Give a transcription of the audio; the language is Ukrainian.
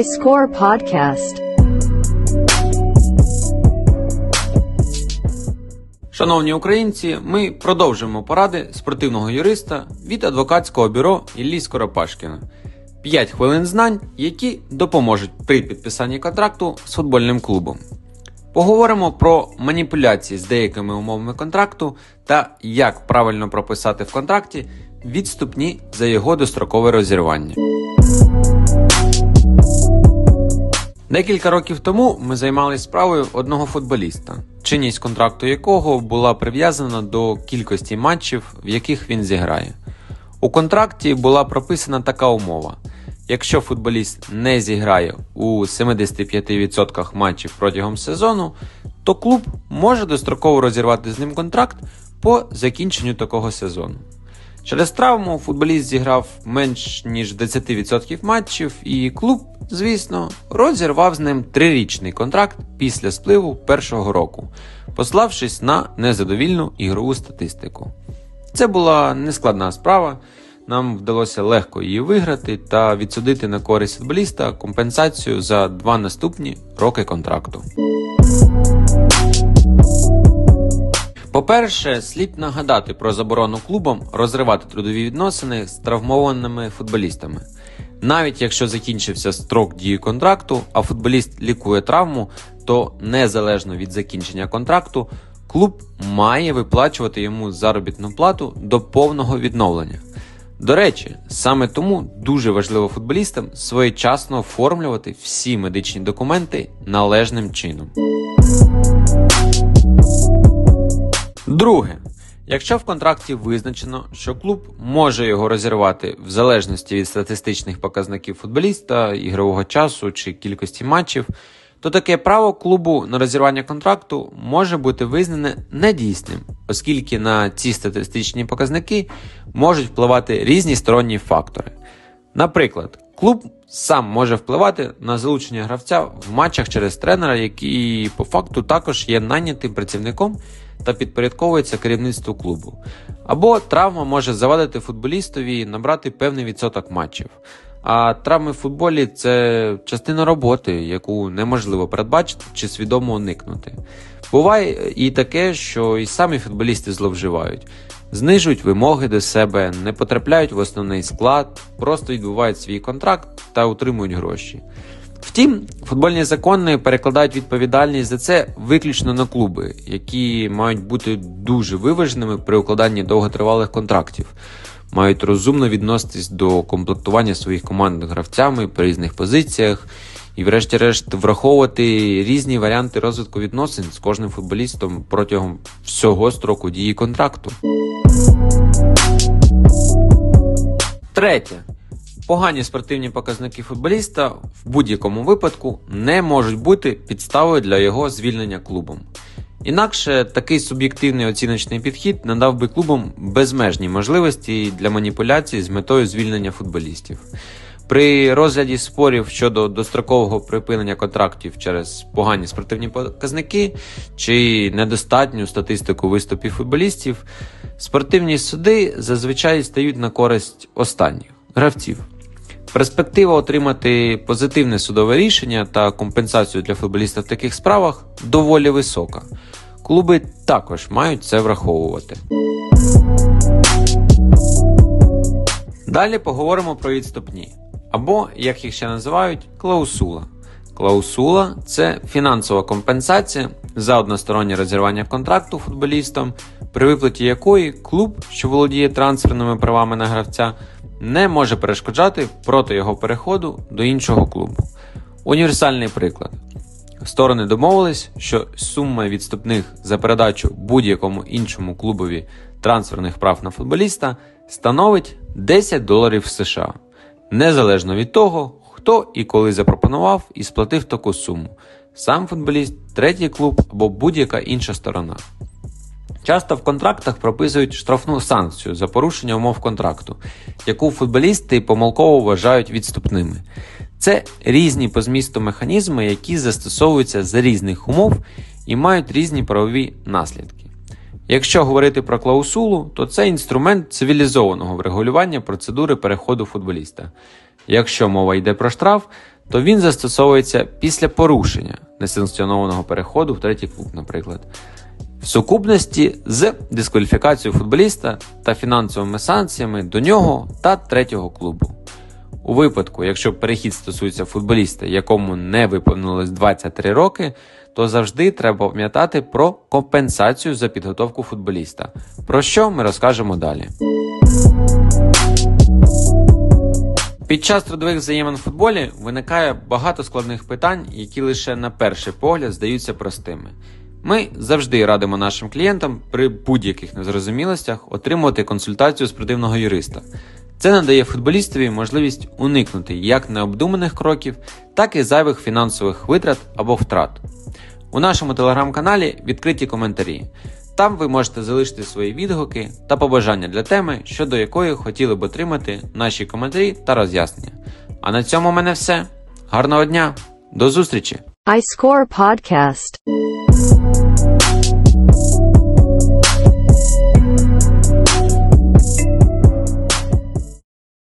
iScore Podcast. Шановні українці, ми продовжуємо поради спортивного юриста від адвокатського бюро Іллі Скоропашкіна. 5 хвилин знань, які допоможуть при підписанні контракту з футбольним клубом. Поговоримо про маніпуляції з деякими умовами контракту та як правильно прописати в контракті відступні за його дострокове розірвання. Декілька років тому ми займалися справою одного футболіста, чинність контракту якого була прив'язана до кількості матчів, в яких він зіграє. У контракті була прописана така умова: якщо футболіст не зіграє у 75% матчів протягом сезону, то клуб може достроково розірвати з ним контракт по закінченню такого сезону. Через травму футболіст зіграв менш ніж 10% матчів, і клуб, звісно, розірвав з ним трирічний контракт після спливу першого року, пославшись на незадовільну ігрову статистику. Це була нескладна справа. Нам вдалося легко її виграти та відсудити на користь футболіста компенсацію за два наступні роки контракту. По-перше, слід нагадати про заборону клубам розривати трудові відносини з травмованими футболістами. Навіть якщо закінчився строк дії контракту, а футболіст лікує травму, то незалежно від закінчення контракту, клуб має виплачувати йому заробітну плату до повного відновлення. До речі, саме тому дуже важливо футболістам своєчасно оформлювати всі медичні документи належним чином. Друге, якщо в контракті визначено, що клуб може його розірвати в залежності від статистичних показників футболіста, ігрового часу чи кількості матчів, то таке право клубу на розірвання контракту може бути визнане недійсним, оскільки на ці статистичні показники можуть впливати різні сторонні фактори. Наприклад, клуб сам може впливати на залучення гравця в матчах через тренера, який по факту також є найнятим працівником та підпорядковується керівництву клубу. Або травма може завадити футболістові набрати певний відсоток матчів. А травми в футболі це частина роботи, яку неможливо передбачити чи свідомо уникнути. Буває і таке, що і самі футболісти зловживають, знижують вимоги до себе, не потрапляють в основний склад, просто відбувають свій контракт та утримують гроші. Втім, футбольні закони перекладають відповідальність за це виключно на клуби, які мають бути дуже виваженими при укладанні довготривалих контрактів, мають розумно відноситись до комплектування своїх команд гравцями по різних позиціях і, врешті-решт, враховувати різні варіанти розвитку відносин з кожним футболістом протягом всього строку дії контракту. Третє. Погані спортивні показники футболіста в будь-якому випадку не можуть бути підставою для його звільнення клубом. Інакше такий суб'єктивний оціночний підхід надав би клубам безмежні можливості для маніпуляцій з метою звільнення футболістів. При розгляді спорів щодо дострокового припинення контрактів через погані спортивні показники чи недостатню статистику виступів футболістів, спортивні суди зазвичай стають на користь останніх гравців. Перспектива отримати позитивне судове рішення та компенсацію для футболіста в таких справах доволі висока. Клуби також мають це враховувати. Далі поговоримо про відступні. Або, як їх ще називають, клаусула. Клаусула це фінансова компенсація за одностороннє розірвання контракту футболістом, при виплаті якої клуб, що володіє трансферними правами на гравця, не може перешкоджати проти його переходу до іншого клубу. Універсальний приклад. Сторони домовились, що сума відступних за передачу будь-якому іншому клубові трансферних прав на футболіста становить 10 доларів США, незалежно від того, хто і коли запропонував і сплатив таку суму сам футболіст, третій клуб або будь-яка інша сторона. Часто в контрактах прописують штрафну санкцію за порушення умов контракту, яку футболісти помилково вважають відступними. Це різні по змісту механізми, які застосовуються за різних умов і мають різні правові наслідки. Якщо говорити про клаусулу, то це інструмент цивілізованого врегулювання процедури переходу футболіста. Якщо мова йде про штраф, то він застосовується після порушення несанкціонованого переходу в третій клуб, наприклад, в сукупності з дискваліфікацією футболіста та фінансовими санкціями до нього та третього клубу. У випадку, якщо перехід стосується футболіста, якому не виповнилось 23 роки, то завжди треба пам'ятати про компенсацію за підготовку футболіста, про що ми розкажемо далі. Під час трудових взаємин в футболі виникає багато складних питань, які лише на перший погляд здаються простими. Ми завжди радимо нашим клієнтам при будь-яких незрозумілостях отримувати консультацію спортивного юриста. Це надає футболістові можливість уникнути як необдуманих кроків, так і зайвих фінансових витрат або втрат. У нашому телеграм-каналі відкриті коментарі. Там ви можете залишити свої відгуки та побажання для теми, щодо якої хотіли б отримати наші коментарі та роз'яснення. А на цьому в мене все. Гарного дня, до зустрічі! iScore Podcast.